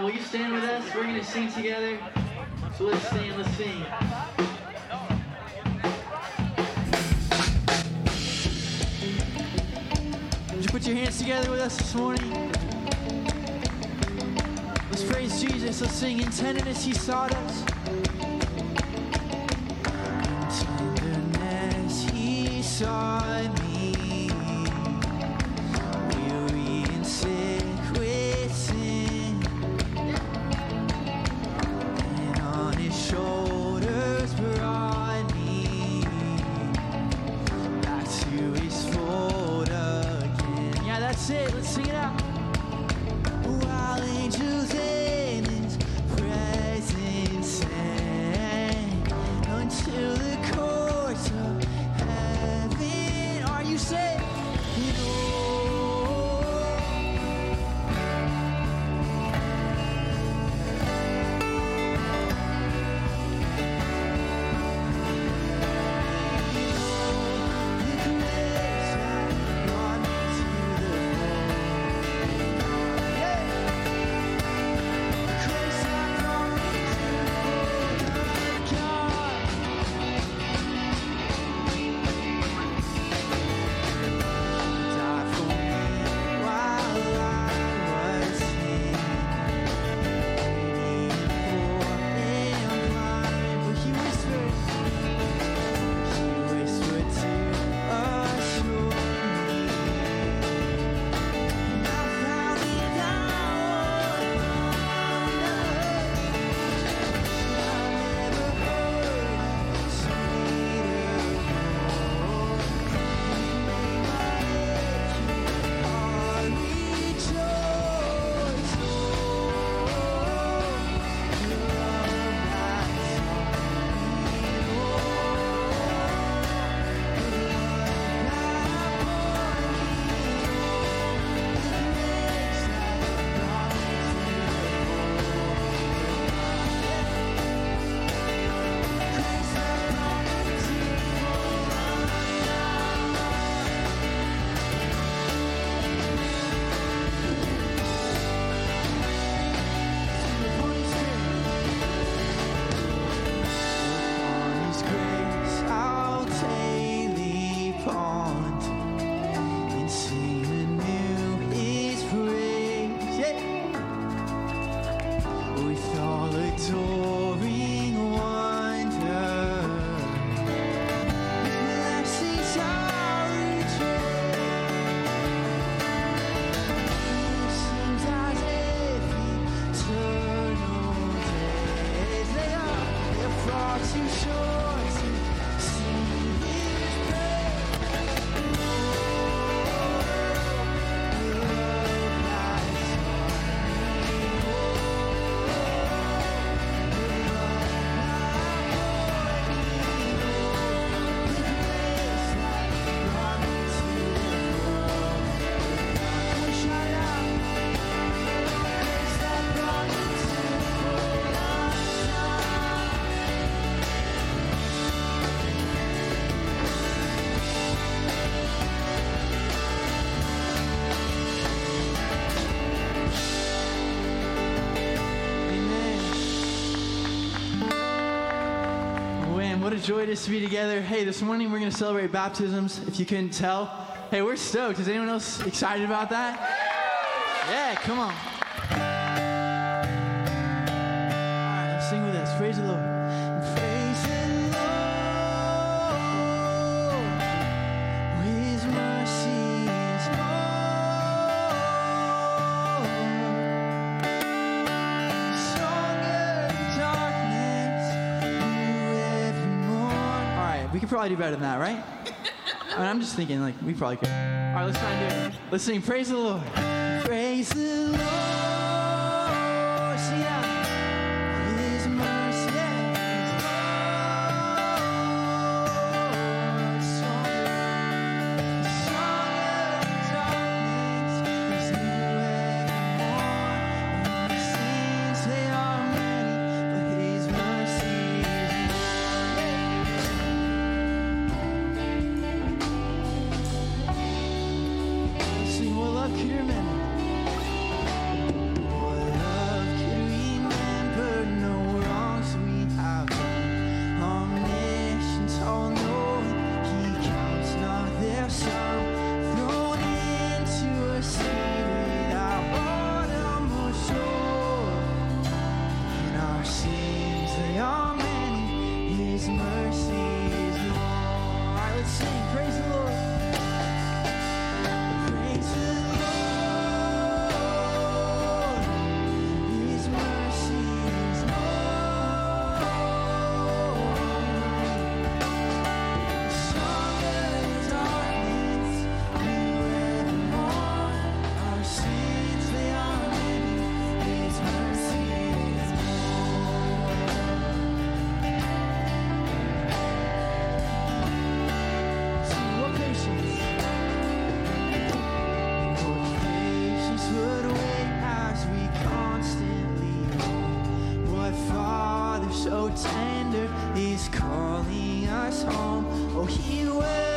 Will you stand with us? We're gonna sing together. So let's stand, let's sing. Would you put your hands together with us this morning? Let's praise Jesus. Let's sing. In tenderness, He sought us. In tenderness, He sought Man, what a joy it is to be together. Hey, this morning we're going to celebrate baptisms. If you couldn't tell, hey, we're stoked. Is anyone else excited about that? Yeah, come on. All right, let's sing with us. Praise the Lord. Probably do better than that, right? I mean, I'm just thinking, like, we probably could. All right, let's try and do it. Let's sing, Praise the Lord. Tender is calling us home. Oh, he welcomes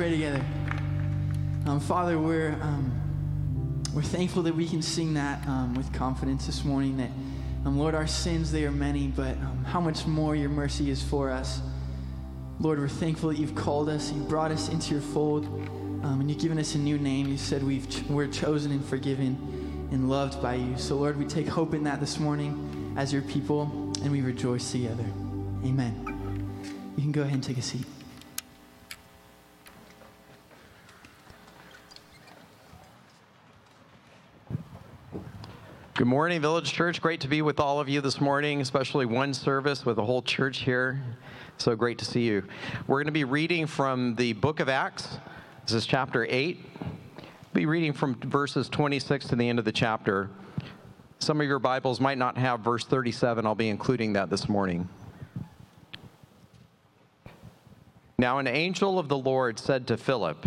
pray together. Um, Father, we're um, we're thankful that we can sing that um, with confidence this morning. That, um, Lord, our sins they are many, but um, how much more Your mercy is for us. Lord, we're thankful that You've called us, You brought us into Your fold, um, and You've given us a new name. You said we've ch- we're chosen and forgiven and loved by You. So, Lord, we take hope in that this morning as Your people, and we rejoice together. Amen. You can go ahead and take a seat. Good morning, Village Church. Great to be with all of you this morning, especially one service with the whole church here. So great to see you. We're going to be reading from the book of Acts. This is chapter 8. We'll Be reading from verses 26 to the end of the chapter. Some of your Bibles might not have verse 37. I'll be including that this morning. Now, an angel of the Lord said to Philip,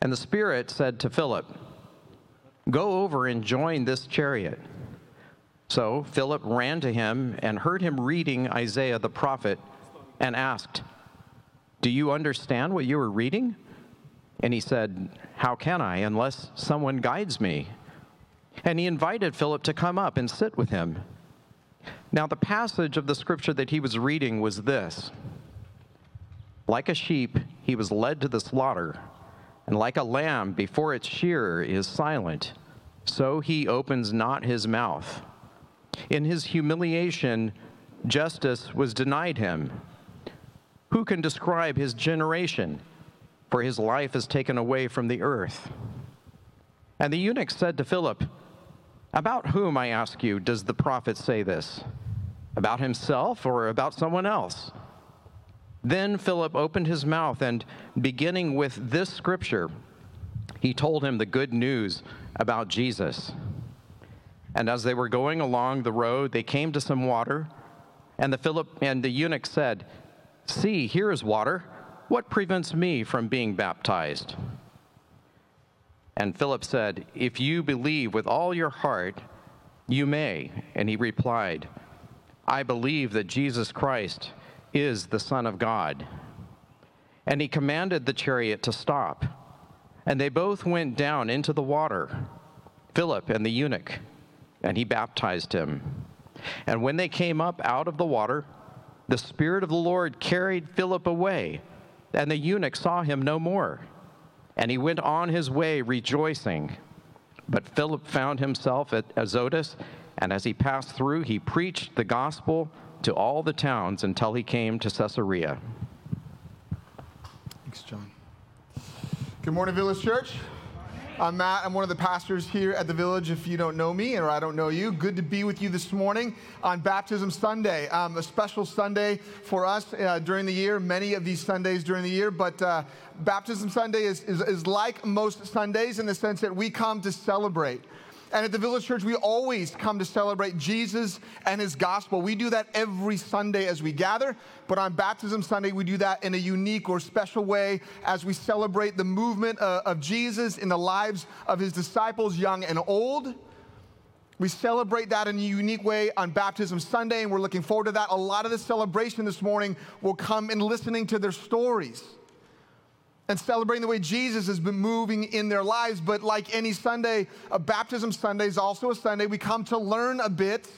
And the Spirit said to Philip, Go over and join this chariot. So Philip ran to him and heard him reading Isaiah the prophet and asked, Do you understand what you are reading? And he said, How can I unless someone guides me? And he invited Philip to come up and sit with him. Now, the passage of the scripture that he was reading was this Like a sheep, he was led to the slaughter, and like a lamb before its shearer is silent, so he opens not his mouth. In his humiliation, justice was denied him. Who can describe his generation? For his life is taken away from the earth. And the eunuch said to Philip, About whom, I ask you, does the prophet say this? About himself or about someone else? Then Philip opened his mouth, and beginning with this scripture, he told him the good news about Jesus. And as they were going along the road, they came to some water, and the Philip and the eunuch said, "See, here is water. What prevents me from being baptized?" And Philip said, If you believe with all your heart, you may. And he replied, I believe that Jesus Christ is the Son of God. And he commanded the chariot to stop. And they both went down into the water, Philip and the eunuch, and he baptized him. And when they came up out of the water, the Spirit of the Lord carried Philip away, and the eunuch saw him no more. And he went on his way rejoicing. But Philip found himself at Azotus, and as he passed through, he preached the gospel to all the towns until he came to Caesarea. Thanks, John. Good morning, Village Church. I'm Matt. I'm one of the pastors here at the Village. If you don't know me or I don't know you, good to be with you this morning on Baptism Sunday. Um, a special Sunday for us uh, during the year, many of these Sundays during the year, but uh, Baptism Sunday is, is, is like most Sundays in the sense that we come to celebrate. And at the Village Church, we always come to celebrate Jesus and his gospel. We do that every Sunday as we gather, but on Baptism Sunday, we do that in a unique or special way as we celebrate the movement uh, of Jesus in the lives of his disciples, young and old. We celebrate that in a unique way on Baptism Sunday, and we're looking forward to that. A lot of the celebration this morning will come in listening to their stories and celebrating the way Jesus has been moving in their lives. But like any Sunday, a baptism Sunday is also a Sunday we come to learn a bit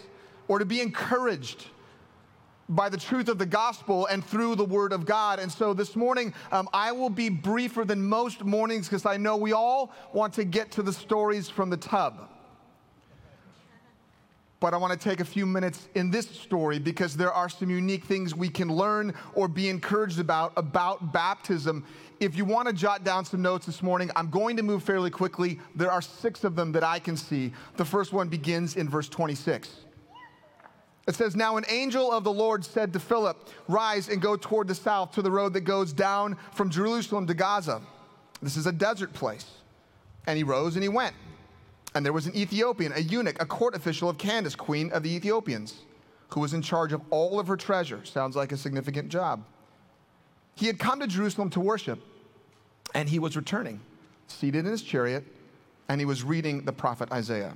or to be encouraged by the truth of the gospel and through the word of God. And so this morning, um, I will be briefer than most mornings because I know we all want to get to the stories from the tub. But I want to take a few minutes in this story because there are some unique things we can learn or be encouraged about about baptism if you want to jot down some notes this morning, I'm going to move fairly quickly. There are six of them that I can see. The first one begins in verse 26. It says, Now an angel of the Lord said to Philip, Rise and go toward the south to the road that goes down from Jerusalem to Gaza. This is a desert place. And he rose and he went. And there was an Ethiopian, a eunuch, a court official of Candace, queen of the Ethiopians, who was in charge of all of her treasure. Sounds like a significant job. He had come to Jerusalem to worship, and he was returning, seated in his chariot, and he was reading the prophet Isaiah.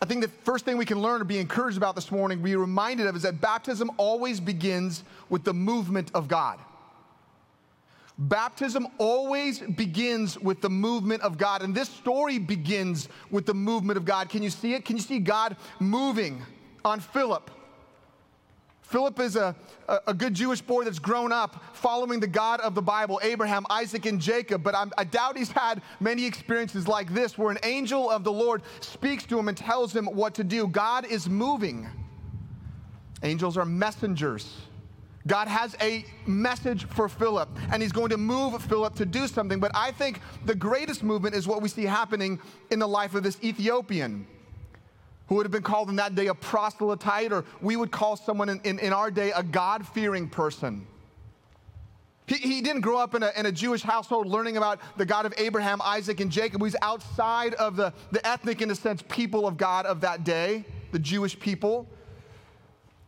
I think the first thing we can learn or be encouraged about this morning, be reminded of, is that baptism always begins with the movement of God. Baptism always begins with the movement of God. And this story begins with the movement of God. Can you see it? Can you see God moving on Philip? Philip is a, a, good Jewish boy that's grown up following the God of the Bible, Abraham, Isaac, and Jacob. But I'm, i doubt he's had many experiences like this where an angel of the Lord speaks to him and tells him what to do. God is moving. Angels are messengers. God has a message for Philip, and he's going to move Philip to do something. But I think the greatest movement is what we see happening in the life of this Ethiopian who would have been called in that day a proselyte, or we would call someone in, in, in our day a God fearing person. He, he didn't grow up in a, in a Jewish household learning about the God of Abraham, Isaac, and Jacob. He's outside of the, the ethnic, in a sense, people of God of that day, the Jewish people.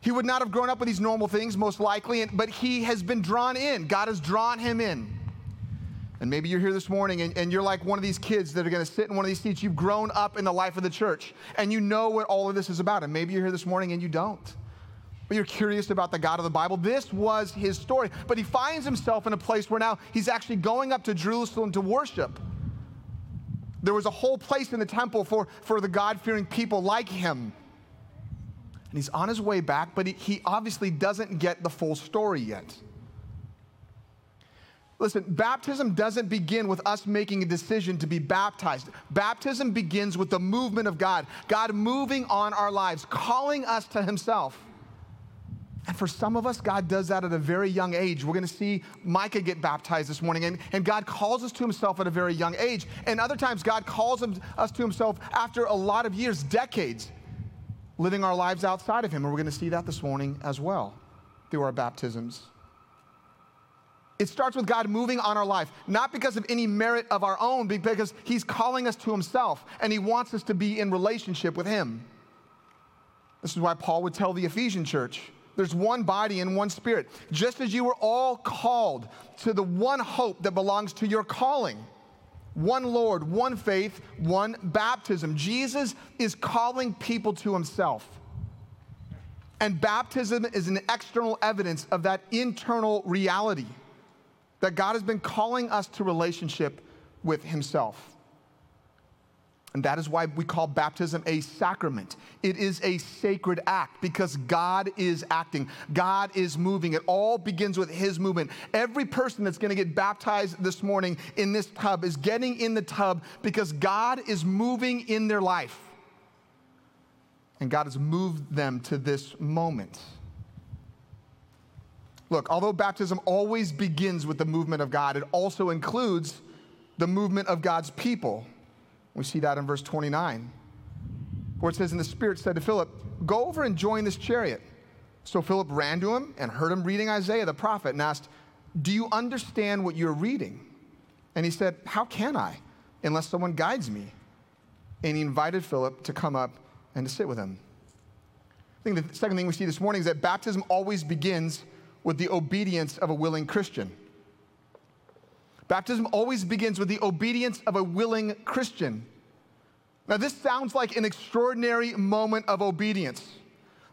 He would not have grown up with these normal things, most likely, but he has been drawn in. God has drawn him in. And maybe you're here this morning and, and, you're like one of these kids that are going to sit in one of these seats. You've grown up in the life of the church and you know what all of this is about. And maybe you're here this morning and you don't. But you're curious about the God of the Bible. This was his story. But he finds himself in a place where now he's actually going up to Jerusalem to worship. There was a whole place in the temple for, for the God fearing people like him. And he's on his way back, but he, he obviously doesn't get the full story yet. Listen, baptism doesn't begin with us making a decision to be baptized. Baptism begins with the movement of God, God moving on our lives, calling us to Himself. And for some of us, God does that at a very young age. We're going to see Micah get baptized this morning, and, and God calls us to Himself at a very young age. And other times, God calls us to Himself after a lot of years, decades, living our lives outside of Him. And we're going to see that this morning as well through our baptisms. It starts with God moving on our life, not because of any merit of our own, because He's calling us to Himself and He wants us to be in relationship with Him. This is why Paul would tell the Ephesian church there's one body and one spirit, just as you were all called to the one hope that belongs to your calling. One Lord, one faith, one baptism. Jesus is calling people to Himself. And baptism is an external evidence of that internal reality that God has been calling us to relationship with Himself. And that is why we call baptism a sacrament. It is a sacred act because God is acting, God is moving. It all begins with His movement. Every person that's going to get baptized this morning in this tub is getting in the tub because God is moving in their life. And God has moved them to this moment. Look, although baptism always begins with the movement of God, it also includes the movement of God's people. We see that in verse 29, where it says, And the Spirit said to Philip, Go over and join this chariot. So Philip ran to him and heard him reading Isaiah the prophet and asked, Do you understand what you're reading? And he said, How can I, unless someone guides me? And he invited Philip to come up and to sit with him. I think the second thing we see this morning is that baptism always begins with the obedience of a willing Christian. Baptism always begins with the obedience of a willing Christian. Now, this sounds like an extraordinary moment of obedience.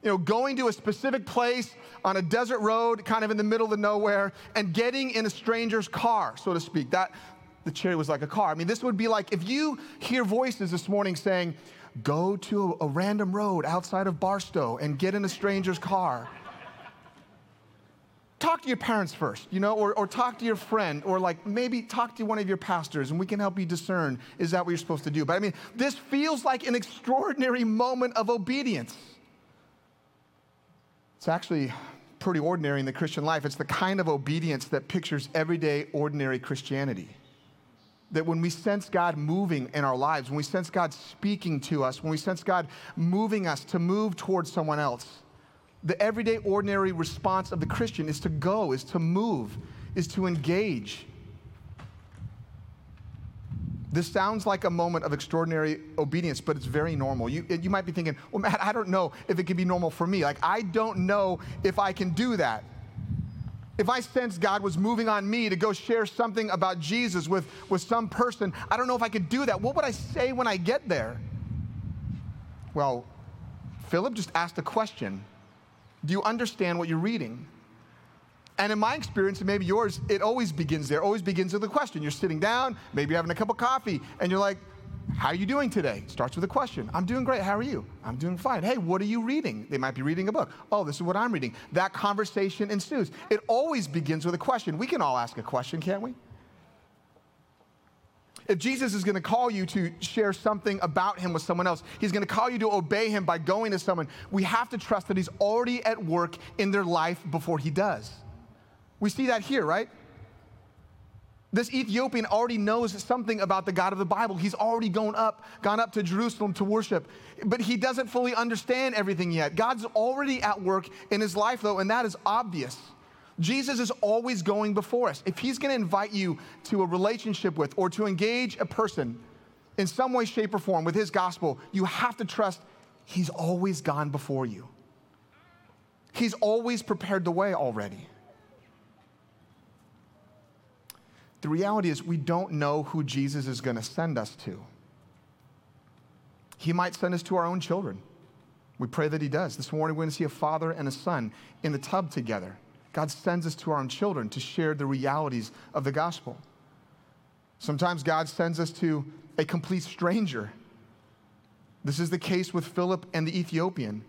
You know, going to a specific place on a desert road, kind of in the middle of nowhere, and getting in a stranger's car, so to speak. That the chariot was like a car. I mean, this would be like if you hear voices this morning saying, "Go to a, a random road outside of Barstow and get in a stranger's car." Talk to your parents first, you know, or, or talk to your friend, or like maybe talk to one of your pastors and we can help you discern is that what you're supposed to do. But I mean, this feels like an extraordinary moment of obedience. It's actually pretty ordinary in the Christian life. It's the kind of obedience that pictures everyday, ordinary Christianity. That when we sense God moving in our lives, when we sense God speaking to us, when we sense God moving us to move towards someone else, the everyday, ordinary response of the Christian is to go, is to move, is to engage. This sounds like a moment of extraordinary obedience, but it's very normal. You, you might be thinking, well, Matt, I don't know if it can be normal for me. Like, I don't know if I can do that. If I sense God was moving on me to go share something about Jesus with, with some person, I don't know if I could do that. What would I say when I get there? Well, Philip just asked a question do you understand what you're reading? And in my experience, and maybe yours, it always begins there, always begins with a question. You're sitting down, maybe you're having a cup of coffee, and you're like, How are you doing today? Starts with a question. I'm doing great. How are you? I'm doing fine. Hey, what are you reading? They might be reading a book. Oh, this is what I'm reading. That conversation ensues. It always begins with a question. We can all ask a question, can't we? If Jesus is going to call you to share something about him with someone else, he's going to call you to obey him by going to someone, we have to trust that he's already at work in their life before he does. We see that here, right? This Ethiopian already knows something about the God of the Bible. He's already gone up, gone up to Jerusalem to worship, but he doesn't fully understand everything yet. God's already at work in his life, though, and that is obvious. Jesus is always going before us. If he's going to invite you to a relationship with or to engage a person in some way, shape, or form with his gospel, you have to trust he's always gone before you. He's always prepared the way already. The reality is, we don't know who Jesus is going to send us to. He might send us to our own children. We pray that he does. This morning, we're going to see a father and a son in the tub together. God sends us to our own children to share the realities of the gospel. Sometimes God sends us to a complete stranger. This is the case with Philip and the Ethiopian.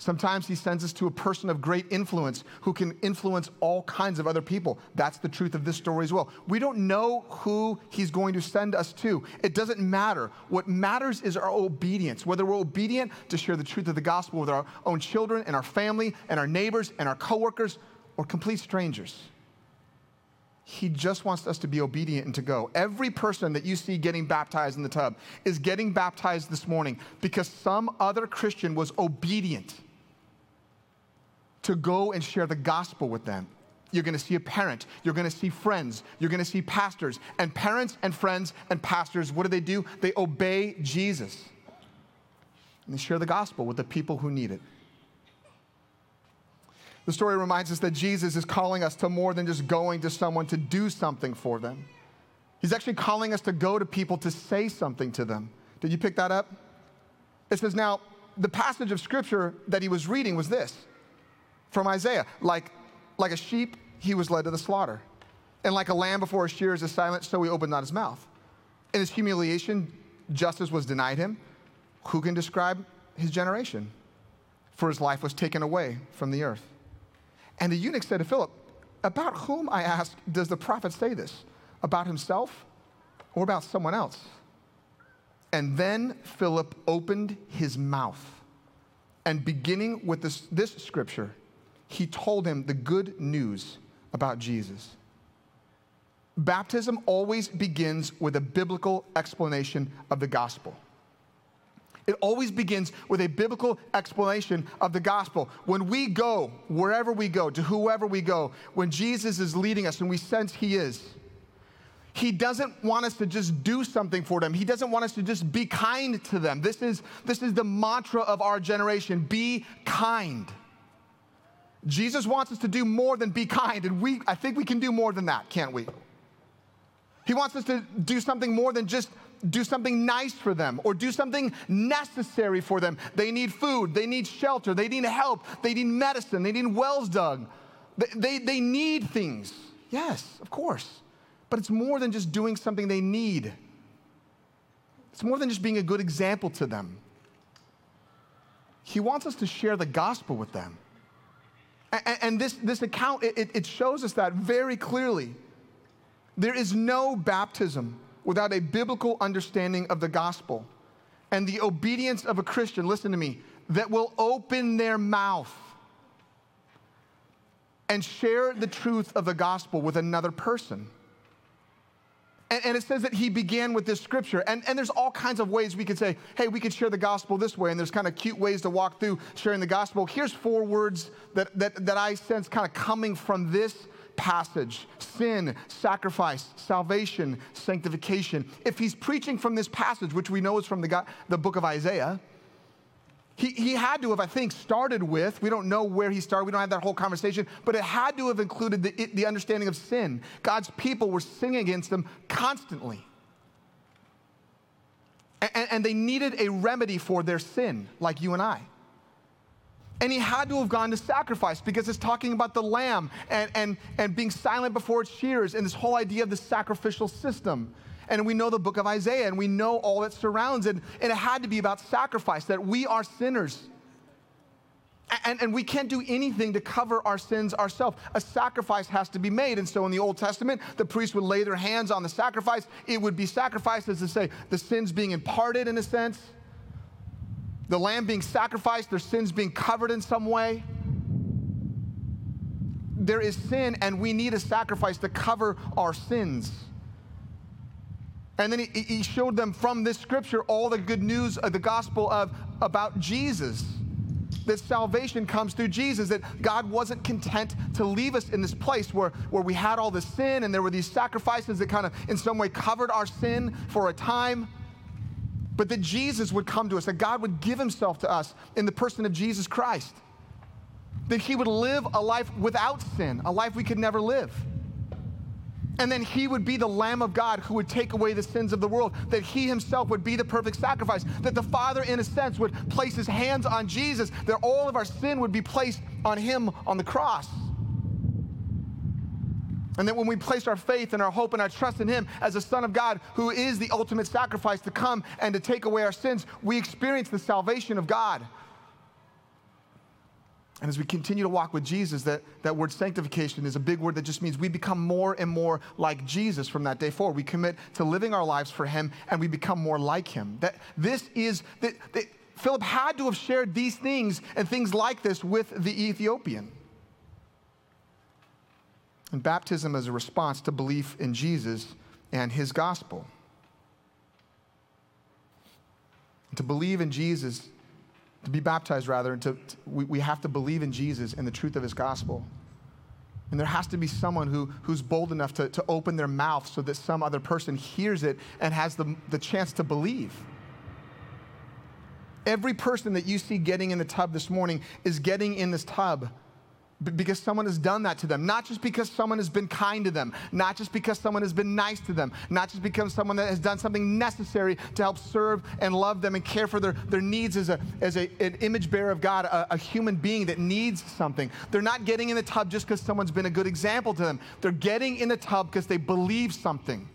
Sometimes he sends us to a person of great influence who can influence all kinds of other people. That's the truth of this story as well. We don't know who he's going to send us to. It doesn't matter. What matters is our obedience, whether we're obedient to share the truth of the gospel with our own children and our family and our neighbors and our coworkers or complete strangers. He just wants us to be obedient and to go. Every person that you see getting baptized in the tub is getting baptized this morning because some other Christian was obedient to go and share the gospel with them. You're going to see a parent. You're going to see friends. You're going to see pastors. And parents and friends and pastors, what do they do? They obey Jesus. And they share the gospel with the people who need it. The story reminds us that Jesus is calling us to more than just going to someone to do something for them. He's actually calling us to go to people to say something to them. Did you pick that up? It says, Now, the passage of scripture that he was reading was this from Isaiah like, like a sheep, he was led to the slaughter. And like a lamb before his shears is silent, so he opened not his mouth. In his humiliation, justice was denied him. Who can describe his generation? For his life was taken away from the earth. And the eunuch said to Philip, About whom, I ask, does the prophet say this? About himself or about someone else? And then Philip opened his mouth. And beginning with this, this scripture, he told him the good news about Jesus. Baptism always begins with a biblical explanation of the gospel. It always begins with a biblical explanation of the gospel. When we go, wherever we go, to whoever we go, when Jesus is leading us and we sense He is, He doesn't want us to just do something for them. He doesn't want us to just be kind to them. This is, this is the mantra of our generation be kind. Jesus wants us to do more than be kind, and we, I think we can do more than that, can't we? He wants us to do something more than just do something nice for them or do something necessary for them. They need food, they need shelter, they need help, they need medicine, they need wells dug. They, they, they need things. Yes, of course. But it's more than just doing something they need, it's more than just being a good example to them. He wants us to share the gospel with them. And, and this, this account, it, it shows us that very clearly. There is no baptism without a biblical understanding of the gospel and the obedience of a Christian, listen to me, that will open their mouth and share the truth of the gospel with another person. And, and, it says that he began with this scripture. And, and there's all kinds of ways we could say, hey, we could share the gospel this way. And there's kind of cute ways to walk through sharing the gospel. Here's four words that, that, that I sense kind of coming from this passage sin, sacrifice, salvation, sanctification. If he's preaching from this passage, which we know is from the, God, the book of Isaiah, he, he had to have, I think, started with, we don't know where he started, we don't have that whole conversation, but it had to have included the, the understanding of sin. God's people were sinning against them constantly. And, and they needed a remedy for their sin, like you and I. And he had to have gone to sacrifice because it's talking about the lamb and, and, and being silent before its shears and this whole idea of the sacrificial system. And we know the book of Isaiah and we know all that surrounds it. And it had to be about sacrifice, that we are sinners. And, and we can't do anything to cover our sins ourselves. A sacrifice has to be made. And so in the Old Testament, the priests would lay their hands on the sacrifice. It would be sacrificed, as to say, the sins being imparted in a sense the lamb being sacrificed, their sins being covered in some way. There is sin, and we need a sacrifice to cover our sins. And then he, he showed them from this scripture all the good news of the gospel of about Jesus. That salvation comes through Jesus, that God wasn't content to leave us in this place where, where we had all the sin and there were these sacrifices that kind of in some way covered our sin for a time but that Jesus would come to us, that God would give himself to us in the person of Jesus Christ. That he would live a life without sin, a life we could never live. And then he would be the Lamb of God who would take away the sins of the world, that he himself would be the perfect sacrifice, that the Father, in a sense, would place his hands on Jesus, that all of our sin would be placed on him on the cross. And that when we place our faith and our hope and our trust in Him as a Son of God, who is the ultimate sacrifice to come and to take away our sins, we experience the salvation of God. And as we continue to walk with Jesus, that, that word sanctification is a big word that just means we become more and more like Jesus from that day forward. We commit to living our lives for Him and we become more like Him. That this is that, that Philip had to have shared these things and things like this with the Ethiopian. And baptism is a response to belief in Jesus and his gospel. To believe in Jesus, to be baptized rather, and to, to we, we have to believe in Jesus and the truth of his gospel. And there has to be someone who, who's bold enough to, to open their mouth so that some other person hears it and has the, the chance to believe. Every person that you see getting in the tub this morning is getting in this tub because someone has done that to them. Not just because someone has been kind to them, not just because someone has been nice to them, not just because someone that has done something necessary to help serve and love them and care for their, their needs as, a, as a, an image bearer of God, a, a human being that needs something. They're not getting in the tub just because someone's been a good example to them. They're getting in the tub because they believe something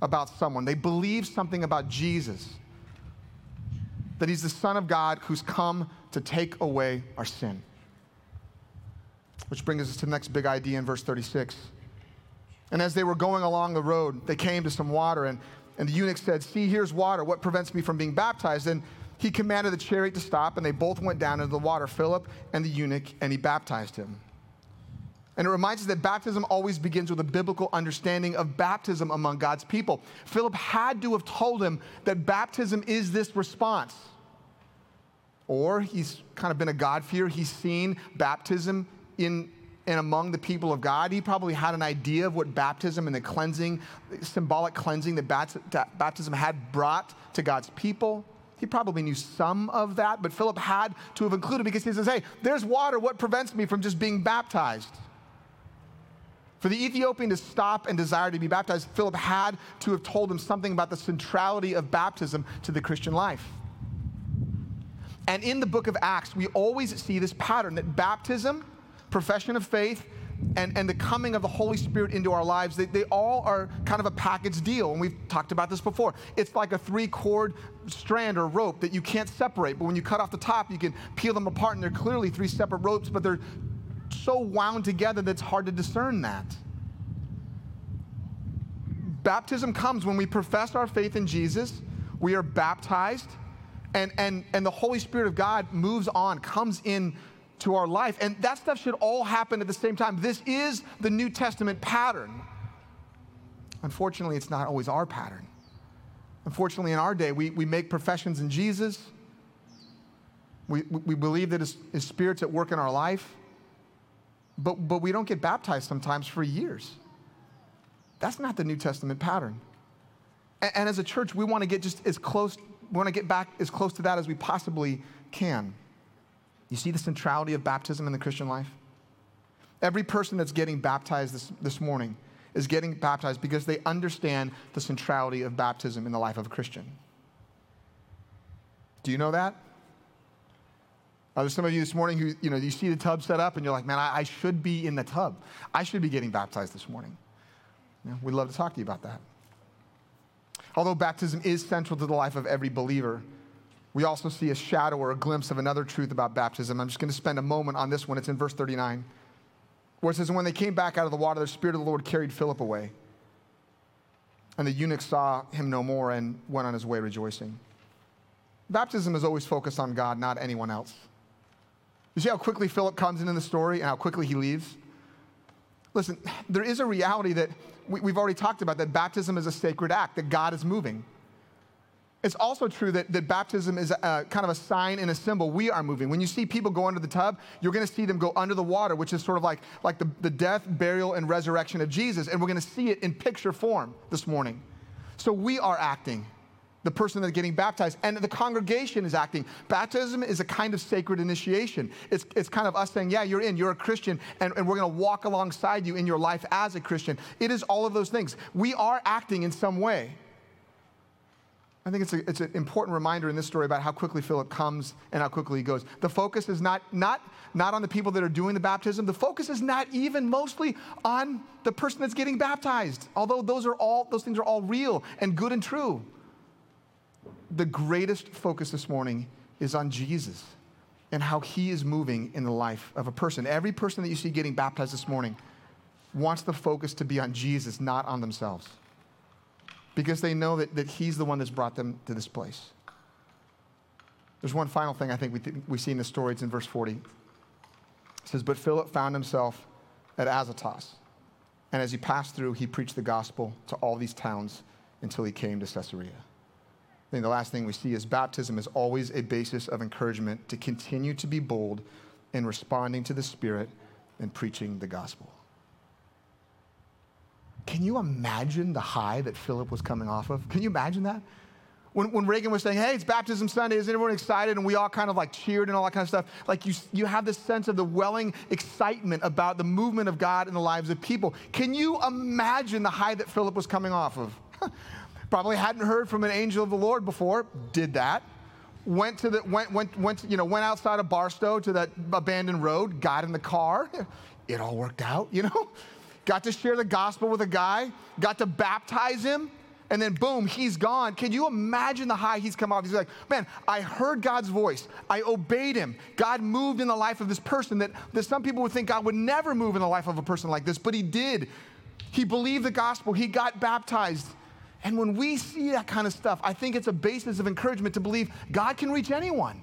about someone. They believe something about Jesus that he's the Son of God who's come to take away our sin. Which brings us to the next big idea in verse 36. And as they were going along the road, they came to some water, and, and the eunuch said, See, here's water. What prevents me from being baptized? And he commanded the chariot to stop, and they both went down into the water, Philip and the eunuch, and he baptized him. And it reminds us that baptism always begins with a biblical understanding of baptism among God's people. Philip had to have told him that baptism is this response. Or he's kind of been a God-fearer. He's seen baptism in and among the people of God. He probably had an idea of what baptism and the cleansing, symbolic cleansing that baptism had brought to God's people. He probably knew some of that, but Philip had to have included because he says, Hey, there's water. What prevents me from just being baptized? For the Ethiopian to stop and desire to be baptized, Philip had to have told him something about the centrality of baptism to the Christian life. And in the book of Acts, we always see this pattern that baptism, profession of faith, and, and the coming of the Holy Spirit into our lives, they, they all are kind of a package deal. And we've talked about this before. It's like a three cord strand or rope that you can't separate. But when you cut off the top, you can peel them apart, and they're clearly three separate ropes, but they're so wound together that it's hard to discern that. Baptism comes when we profess our faith in Jesus, we are baptized, and, and, and the Holy Spirit of God moves on, comes in to our life. And that stuff should all happen at the same time. This is the New Testament pattern. Unfortunately, it's not always our pattern. Unfortunately, in our day, we, we make professions in Jesus. We, we believe that his, his Spirit's at work in our life but, but we don't get baptized sometimes for years. That's not the New Testament pattern. And, and as a church, we want to get just as close, we want to get back as close to that as we possibly can. You see the centrality of baptism in the Christian life? Every person that's getting baptized this, this morning is getting baptized because they understand the centrality of baptism in the life of a Christian. Do you know that? Uh, there's some of you this morning who, you know, you see the tub set up and you're like, man, I, I should be in the tub. I should be getting baptized this morning. You know, we'd love to talk to you about that. Although baptism is central to the life of every believer, we also see a shadow or a glimpse of another truth about baptism. I'm just going to spend a moment on this one. It's in verse 39, where it says, When they came back out of the water, the Spirit of the Lord carried Philip away. And the eunuch saw him no more and went on his way rejoicing. Baptism is always focused on God, not anyone else. You see how quickly Philip comes into the story and how quickly he leaves? Listen, there is a reality that we, have already talked about that baptism is a sacred act, that God is moving. It's also true that, that baptism is a, kind of a sign and a symbol. We are moving. When you see people go under the tub, you're going to see them go under the water, which is sort of like, like the, the death, burial, and resurrection of Jesus. And we're going to see it in picture form this morning. So we are acting the person that's getting baptized, and the congregation is acting. Baptism is a kind of sacred initiation. It's, it's kind of us saying, Yeah, you're in, you're a Christian, and, and we're going to walk alongside you in your life as a Christian. It is all of those things. We are acting in some way. I think it's, a, it's an important reminder in this story about how quickly Philip comes and how quickly he goes. The focus is not, not, not on the people that are doing the baptism. The focus is not even mostly on the person that's getting baptized, although those, are all, those things are all real and good and true the greatest focus this morning is on Jesus and how he is moving in the life of a person. Every person that you see getting baptized this morning wants the focus to be on Jesus, not on themselves, because they know that, that he's the one that's brought them to this place. There's one final thing I think we, th- we see in the story. It's in verse 40. It says, But Philip found himself at Azotus. And as he passed through, he preached the gospel to all these towns until he came to Caesarea I think the last thing we see is baptism is always a basis of encouragement to continue to be bold in responding to the Spirit and preaching the gospel. Can you imagine the high that Philip was coming off of? Can you imagine that? When, when Reagan was saying, hey, it's baptism Sunday, is everyone excited? And we all kind of like cheered and all that kind of stuff. Like you, you have this sense of the welling excitement about the movement of God in the lives of people. Can you imagine the high that Philip was coming off of? Probably hadn't heard from an angel of the Lord before, did that. Went to the went went went you know went outside of Barstow to that abandoned road, got in the car. It all worked out, you know. Got to share the gospel with a guy, got to baptize him. and then boom, he's gone. Can you imagine the high he's come off? He's like, man, I heard God's voice. I obeyed him. God moved in the life of this person that, that some people would think God would never move in the life of a person like this, but he did. He believed the gospel, he got baptized. And when we see that kind of stuff, I think it's a basis of encouragement to believe God can reach anyone.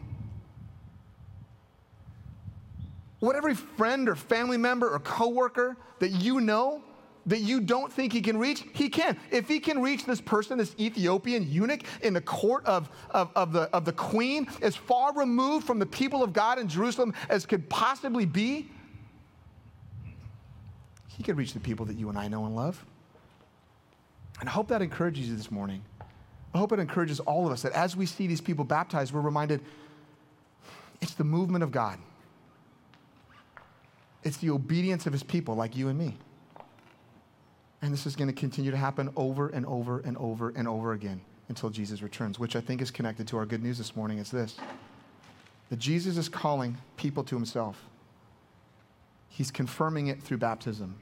What every friend or family member or coworker that you know that you don't think he can reach, he can. If he can reach this person, this Ethiopian eunuch in the court of, of, of, the, of the queen, as far removed from the people of God in Jerusalem as could possibly be, he could reach the people that you and I know and love. And I hope that encourages you this morning. I hope it encourages all of us that as we see these people baptized, we're reminded it's the movement of God. It's the obedience of his people like you and me. And this is going to continue to happen over and over and over and over again until Jesus returns, which I think is connected to our good news this morning. It's this that Jesus is calling people to himself. He's confirming it through baptism,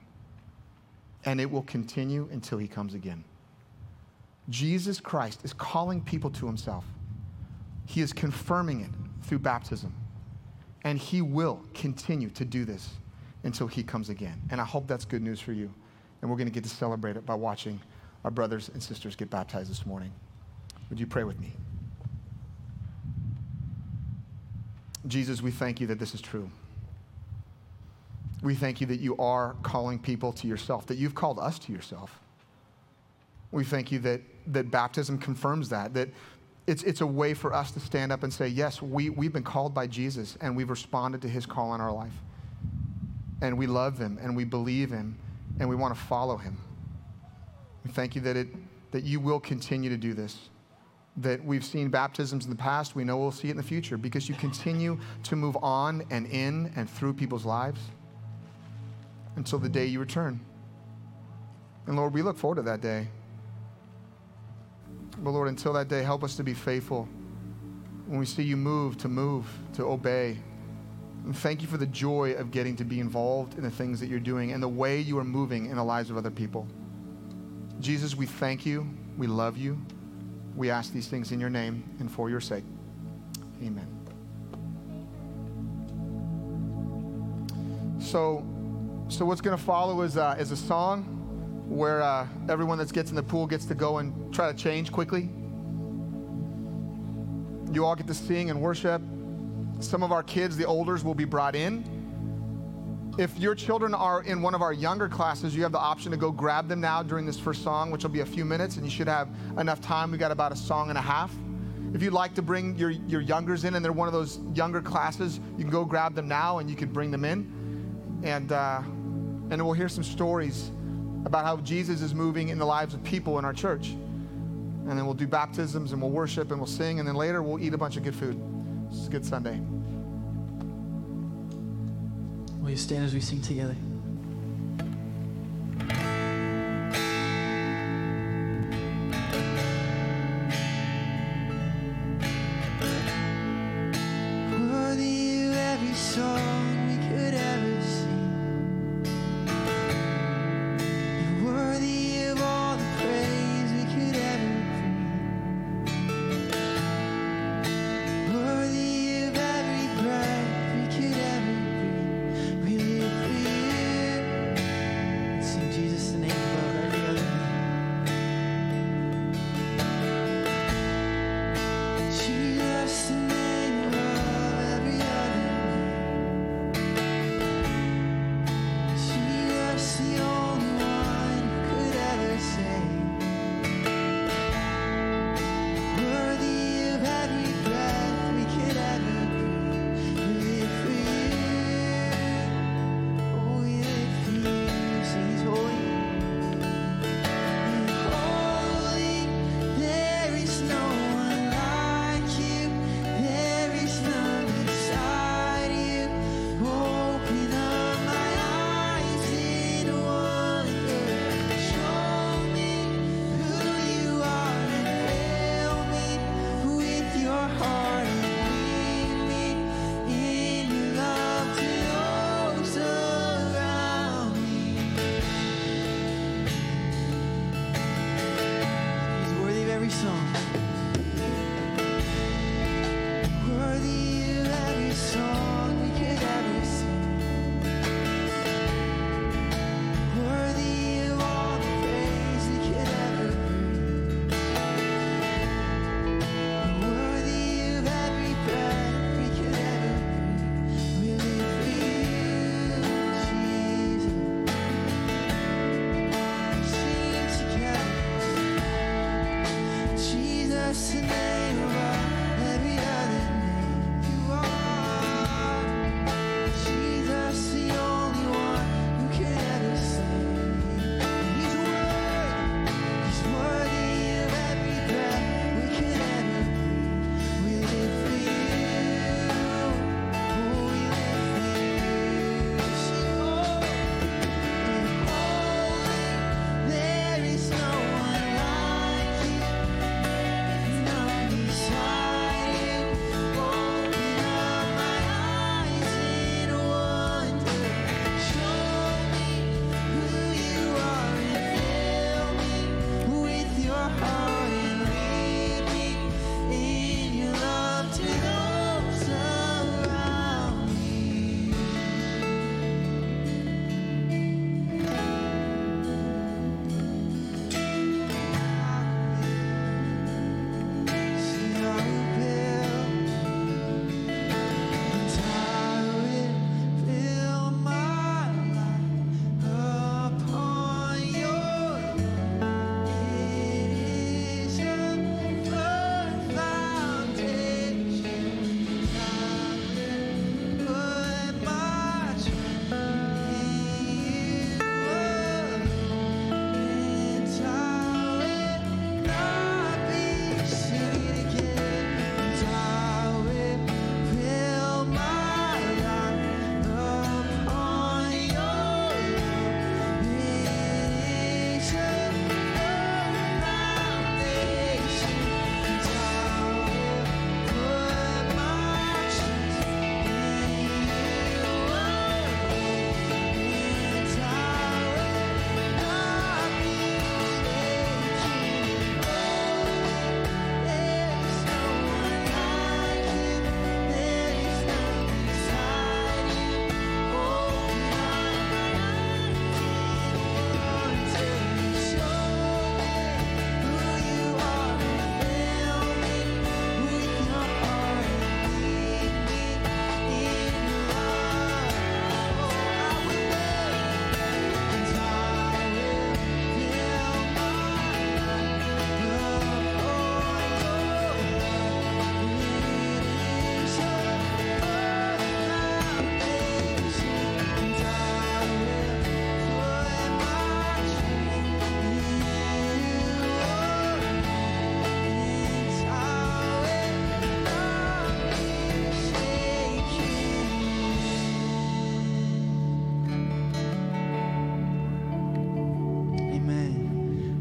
and it will continue until he comes again. Jesus Christ is calling people to himself. He is confirming it through baptism, and he will continue to do this until he comes again. And I hope that's good news for you and we're going to get to celebrate it by watching our brothers and sisters get baptized this morning. Would you pray with me? Jesus, we thank you that this is true. We thank you that you are calling people to yourself, that you've called us to yourself. We thank you that, that baptism confirms that, that it's, it's a way for us to stand up and say, yes, we, we've been called by Jesus and we've responded to his call in our life. And we love him and we believe him and we want to follow him. We thank you that, it, that you will continue to do this. That we've seen baptisms in the past, we know we'll see it in the future because you continue to move on and in and through people's lives until the day you return. And Lord, we look forward to that day. But Lord, until that day, help us to be faithful. When we see you move, to move, to obey, and thank you for the joy of getting to be involved in the things that you're doing and the way you are moving in the lives of other people. Jesus, we thank you. We love you. We ask these things in your name and for your sake. Amen. So, so what's going to follow is, uh, is a song where uh, everyone that gets in the pool gets to go and try to change quickly. You all get to sing and worship. Some of our kids, the olders, will be brought in. If your children are in one of our younger classes, you have the option to go grab them now during this first song, which will be a few minutes, and you should have enough time. We got about a song and a half. If you'd like to bring your, your youngers in and they're one of those younger classes, you can go grab them now and you can bring them in. And, uh, and we'll hear some stories about how Jesus is moving in the lives of people in our church. And then we'll do baptisms and we'll worship and we'll sing, and then later we'll eat a bunch of good food. It's a good Sunday. Will you stand as we sing together?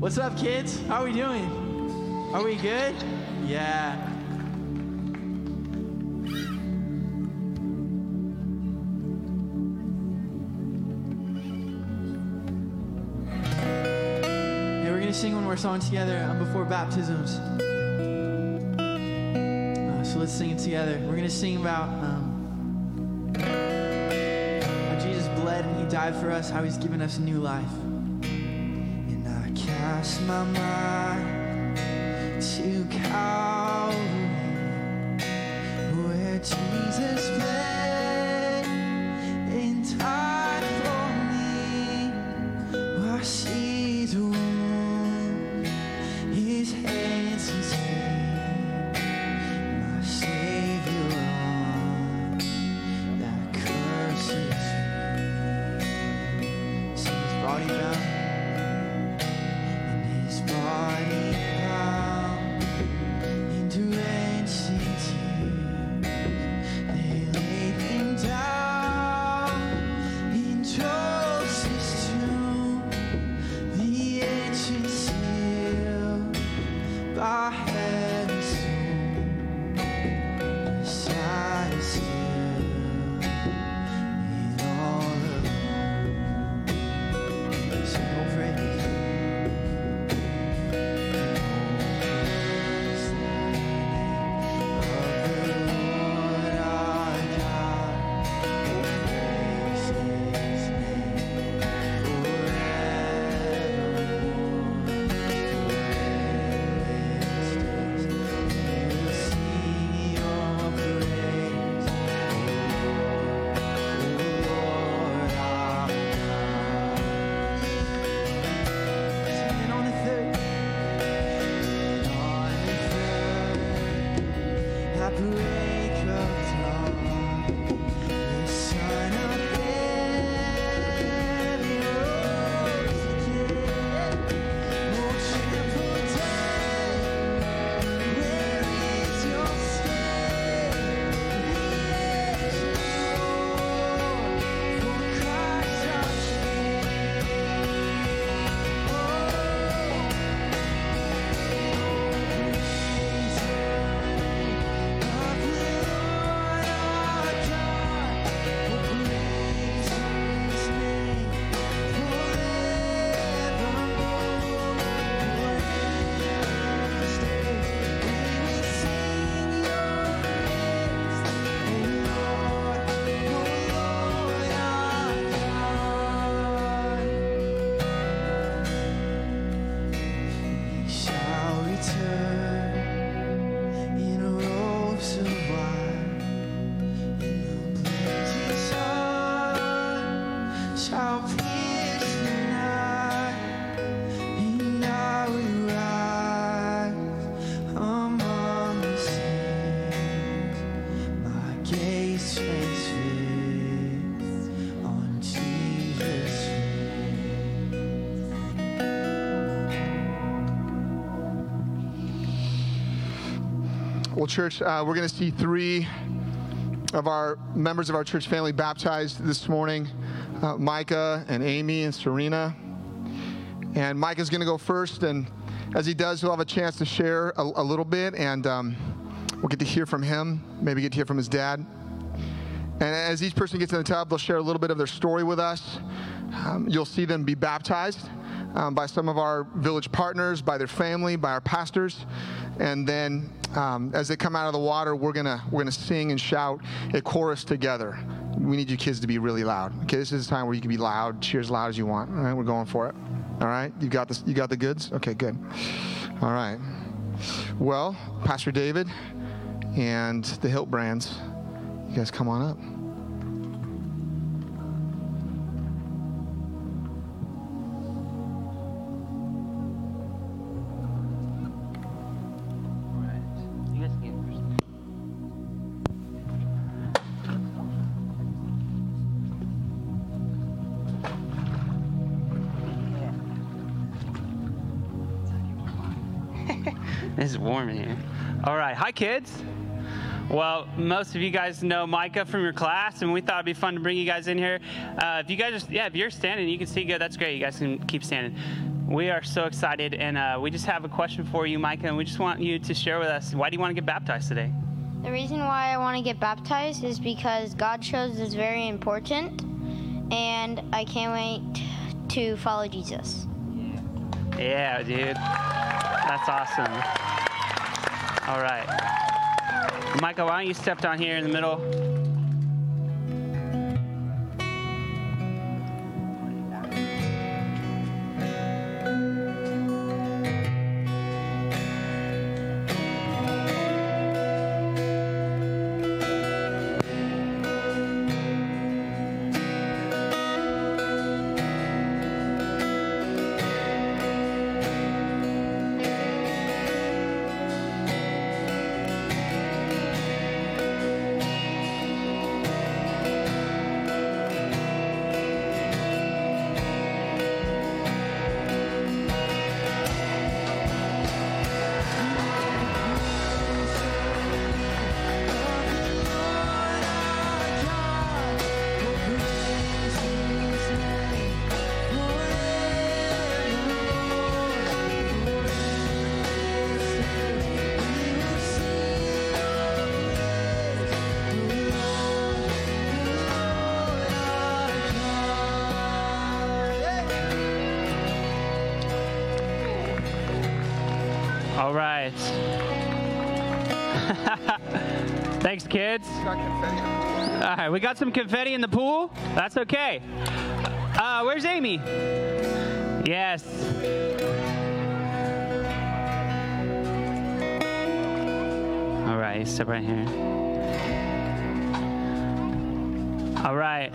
What's up, kids? How are we doing? Are we good? Yeah. Yeah, we're gonna sing one more song together um, before baptisms. Uh, so let's sing it together. We're gonna sing about um, how Jesus bled and He died for us, how He's given us new life. My mind church, uh, we're going to see three of our members of our church family baptized this morning uh, Micah and Amy and Serena. And Micah's going to go first. And as he does, he'll have a chance to share a, a little bit. And um, we'll get to hear from him, maybe get to hear from his dad. And as each person gets in the tub, they'll share a little bit of their story with us. Um, you'll see them be baptized um, by some of our village partners, by their family, by our pastors. And then um, as they come out of the water, we're gonna we're gonna sing and shout a chorus together. We need you kids to be really loud. Okay, this is a time where you can be loud, cheer as loud as you want. All right, we're going for it. All right, you got this. You got the goods. Okay, good. All right. Well, Pastor David and the Hilt Brands, you guys come on up. It's warm in here. All right. Hi, kids. Well, most of you guys know Micah from your class, and we thought it'd be fun to bring you guys in here. Uh, if you guys, just, yeah, if you're standing, you can see good. That's great. You guys can keep standing. we are so excited, and uh, we just have a question for you, Micah, and we just want you to share with us why do you want to get baptized today? The reason why I want to get baptized is because God shows is very important, and I can't wait to follow Jesus. Yeah, dude. That's awesome. All right. Michael, why don't you step down here in the middle? Right, we got some confetti in the pool. That's okay. Uh, where's Amy? Yes. All right, step right here. All right.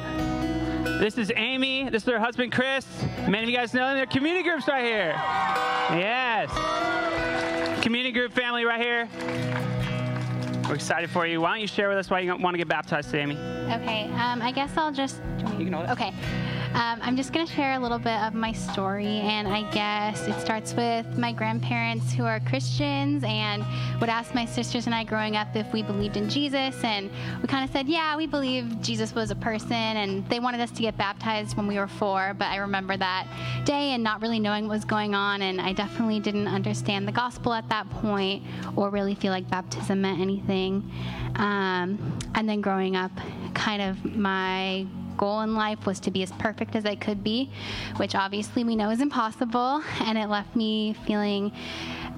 This is Amy. This is her husband, Chris. Many of you guys know them. They're community groups right here. Yes. Community group family right here. We're excited for you. Why don't you share with us why you want to get baptized today, Amy? Okay, um, I guess I'll just. You can hold it. Okay. Um, I'm just going to share a little bit of my story, and I guess it starts with my grandparents who are Christians and would ask my sisters and I growing up if we believed in Jesus. And we kind of said, yeah, we believe Jesus was a person, and they wanted us to get baptized when we were four. But I remember that day and not really knowing what was going on, and I definitely didn't understand the gospel at that point or really feel like baptism meant anything. Um, and then growing up, kind of my goal in life was to be as perfect as I could be, which obviously we know is impossible. And it left me feeling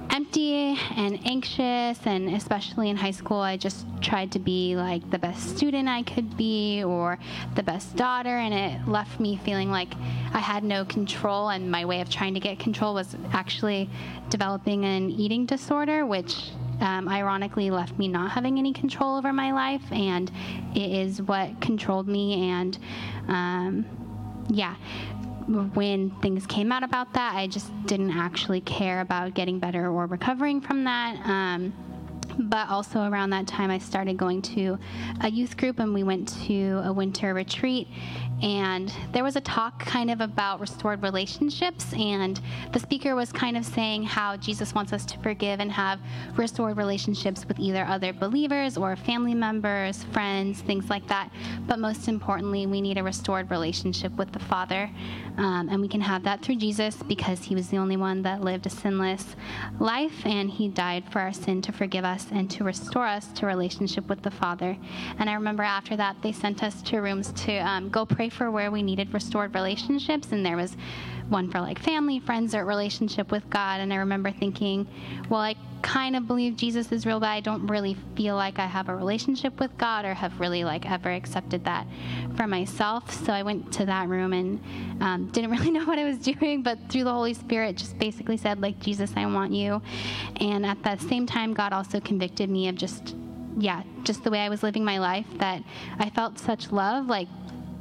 empty and anxious. And especially in high school, I just tried to be like the best student I could be or the best daughter. And it left me feeling like I had no control. And my way of trying to get control was actually developing an eating disorder, which um, ironically left me not having any control over my life, and it is what controlled me. And um, yeah, when things came out about that, I just didn't actually care about getting better or recovering from that. Um, but also around that time, I started going to a youth group and we went to a winter retreat. And there was a talk kind of about restored relationships. And the speaker was kind of saying how Jesus wants us to forgive and have restored relationships with either other believers or family members, friends, things like that. But most importantly, we need a restored relationship with the Father. Um, and we can have that through Jesus because he was the only one that lived a sinless life and he died for our sin to forgive us and to restore us to relationship with the Father. And I remember after that, they sent us to rooms to um, go pray for where we needed restored relationships. And there was one for like family, friends, or relationship with God. And I remember thinking, well, I kind of believe Jesus is real, but I don't really feel like I have a relationship with God or have really like ever accepted that for myself. So I went to that room and um, didn't really know what I was doing, but through the Holy Spirit, just basically said like, Jesus, I want you. And at the same time, God also convicted me of just yeah, just the way I was living my life, that I felt such love, like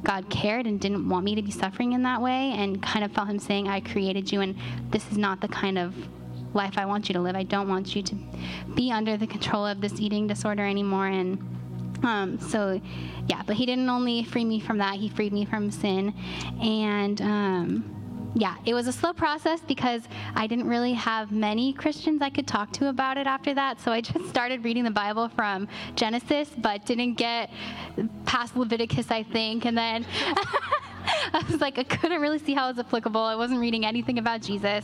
God cared and didn't want me to be suffering in that way, and kind of felt Him saying, I created you, and this is not the kind of life I want you to live. I don't want you to be under the control of this eating disorder anymore. And um, so, yeah, but He didn't only free me from that, He freed me from sin. And, um, yeah, it was a slow process because I didn't really have many Christians I could talk to about it after that. So I just started reading the Bible from Genesis, but didn't get past Leviticus, I think. And then I was like, I couldn't really see how it was applicable. I wasn't reading anything about Jesus.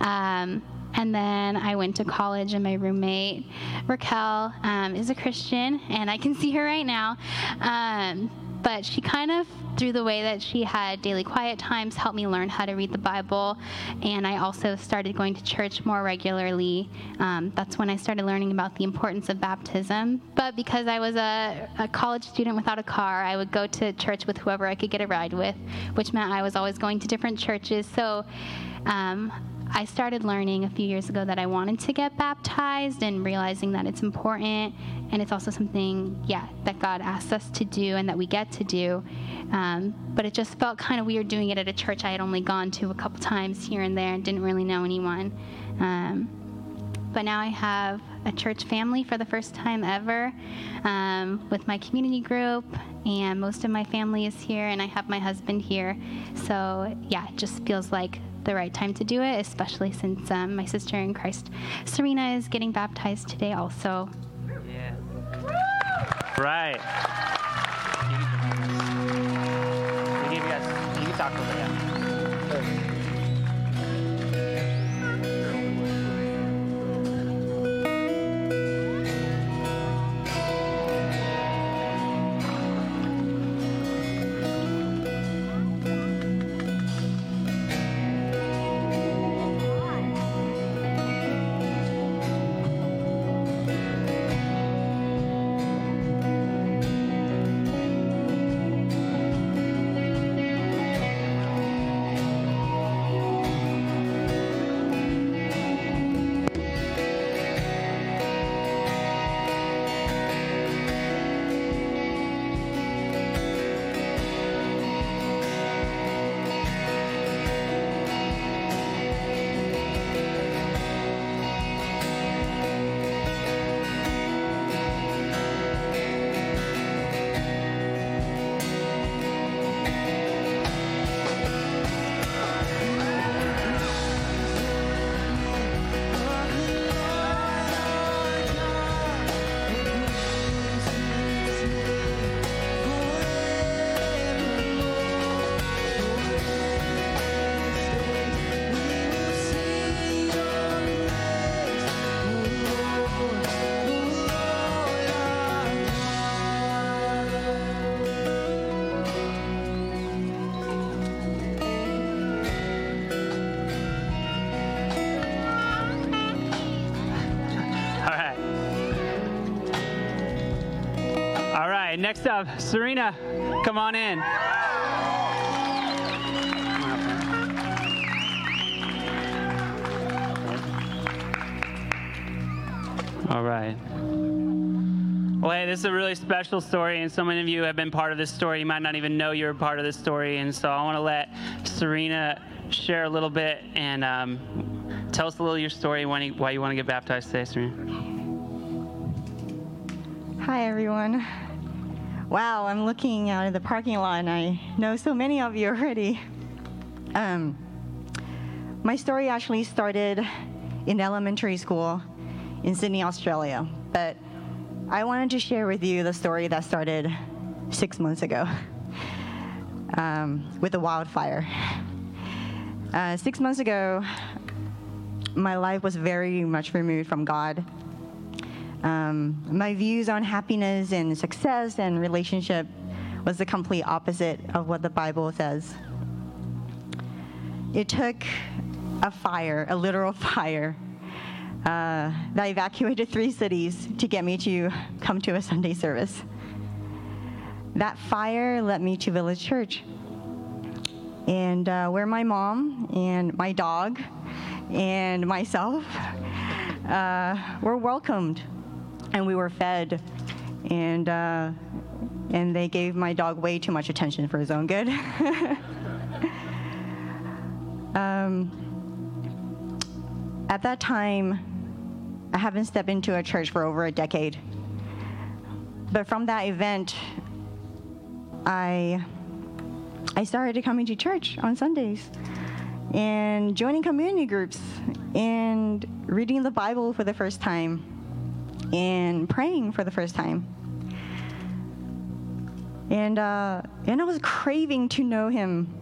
Um, and then I went to college, and my roommate, Raquel, um, is a Christian, and I can see her right now. Um, but she kind of, through the way that she had daily quiet times, helped me learn how to read the Bible. And I also started going to church more regularly. Um, that's when I started learning about the importance of baptism. But because I was a, a college student without a car, I would go to church with whoever I could get a ride with, which meant I was always going to different churches. So um, I started learning a few years ago that I wanted to get baptized and realizing that it's important and it's also something, yeah, that God asks us to do and that we get to do. Um, but it just felt kind of weird doing it at a church I had only gone to a couple times here and there and didn't really know anyone. Um, but now I have a church family for the first time ever um, with my community group, and most of my family is here, and I have my husband here. So, yeah, it just feels like the right time to do it, especially since um, my sister in Christ, Serena, is getting baptized today also. Yeah. Right. You guys, you can talk over there. Right, next up, Serena, come on in. All right. Well, hey, this is a really special story, and so many of you have been part of this story. You might not even know you're a part of this story, and so I want to let Serena share a little bit and um, tell us a little your story, you, why you want to get baptized today, Serena. Hi, everyone. Wow, I'm looking out of the parking lot and I know so many of you already. Um, my story actually started in elementary school in Sydney, Australia, but I wanted to share with you the story that started six months ago um, with a wildfire. Uh, six months ago, my life was very much removed from God. Um, my views on happiness and success and relationship was the complete opposite of what the Bible says. It took a fire, a literal fire, uh, that evacuated three cities to get me to come to a Sunday service. That fire led me to Village Church, and uh, where my mom and my dog and myself uh, were welcomed and we were fed and uh, and they gave my dog way too much attention for his own good. Um, at that time i haven't stepped into a church for over a decade. But from that event i i started coming to church on sundays and joining community groups and reading the bible for the first time and praying for the first time. And, uh, and I was craving to know him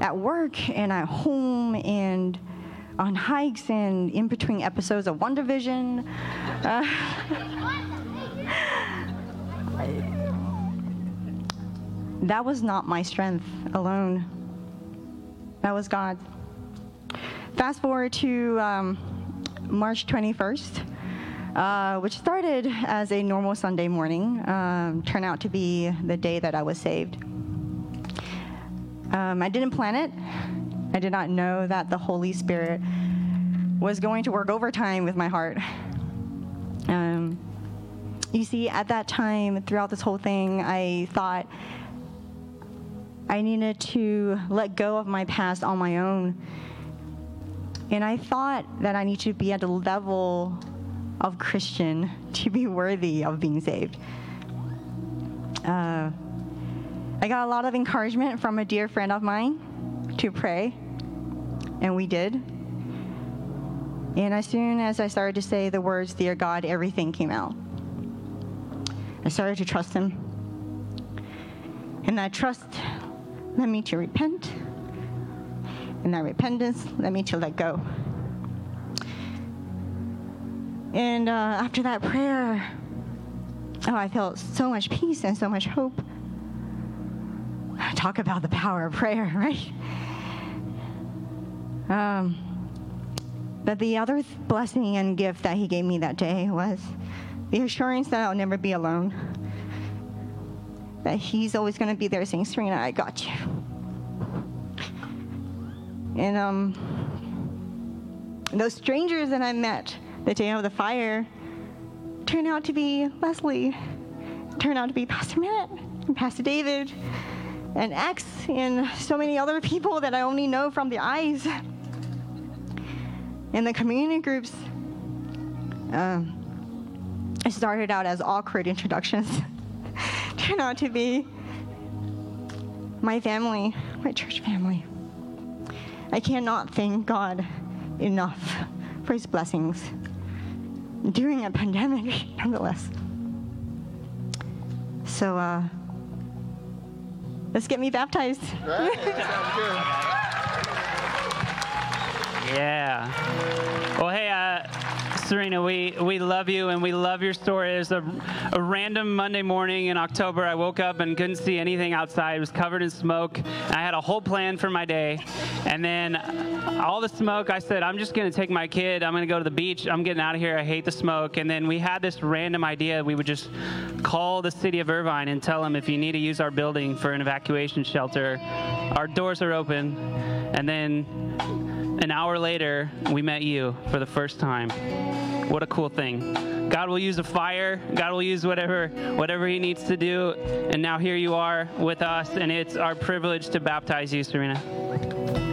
at work and at home and on hikes and in between episodes of WandaVision. Uh, that was not my strength alone. That was God. Fast forward to um, March 21st, uh, which started as a normal Sunday morning, um, turned out to be the day that I was saved. Um, I didn't plan it. I did not know that the Holy Spirit was going to work overtime with my heart. Um, you see, at that time, throughout this whole thing, I thought I needed to let go of my past on my own. And I thought that I need to be at a level of Christian to be worthy of being saved. Uh, I got a lot of encouragement from a dear friend of mine to pray, and we did. And as soon as I started to say the words, Dear God, everything came out. I started to trust Him. And that trust led me to repent. And that repentance led me to let go. And uh, after that prayer, oh, I felt so much peace and so much hope. Talk about the power of prayer, right? Um, but the other th- blessing and gift that he gave me that day was the assurance that I'll never be alone. That he's always going to be there saying, Serena, I got you. And um, those strangers that I met the day of the fire turned out to be Leslie, turned out to be Pastor Matt and Pastor David and X and so many other people that I only know from the eyes. In the community groups, um, it started out as awkward introductions, turned out to be my family, my church family. I cannot thank God enough for his blessings during a pandemic, nonetheless. So, uh, let's get me baptized. Yeah. Well, hey, uh, Serena, we, we love you and we love your story. It was a, a random Monday morning in October. I woke up and couldn't see anything outside. It was covered in smoke. I had a whole plan for my day. And then all the smoke, I said, I'm just going to take my kid. I'm going to go to the beach. I'm getting out of here. I hate the smoke. And then we had this random idea. We would just call the city of Irvine and tell them if you need to use our building for an evacuation shelter, our doors are open. And then an hour later, we met you for the first time. What a cool thing. God will use a fire. God will use whatever whatever he needs to do. And now here you are with us and it's our privilege to baptize you, Serena.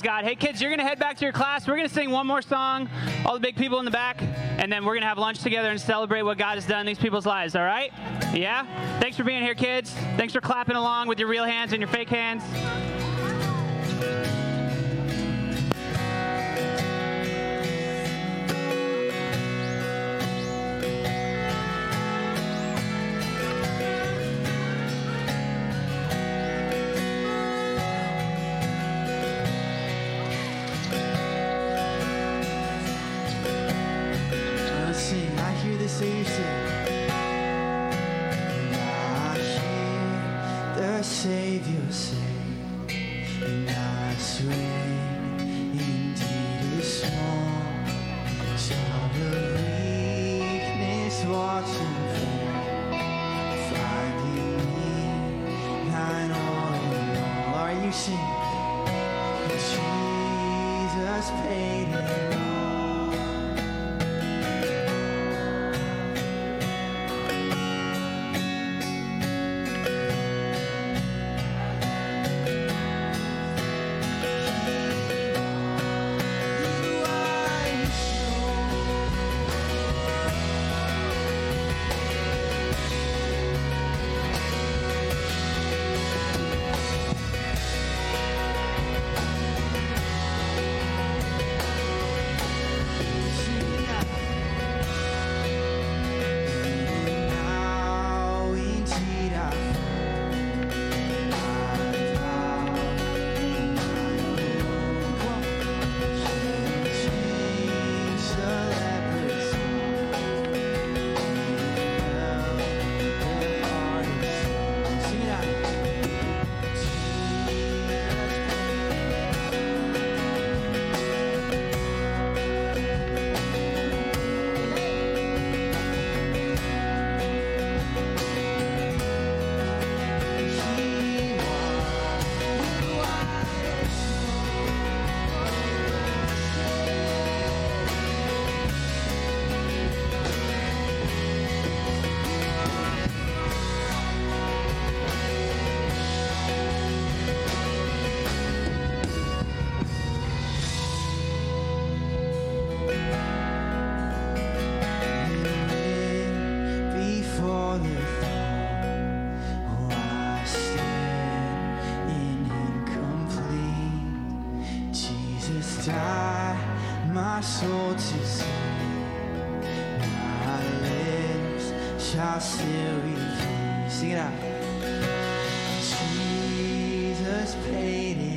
Praise God. Hey, kids, you're going to head back to your class. We're going to sing one more song, all the big people in the back, and then we're going to have lunch together and celebrate what God has done in these people's lives, all right? Yeah? Thanks for being here, kids. Thanks for clapping along with your real hands and your fake hands. Sing it out. Jesus paid it.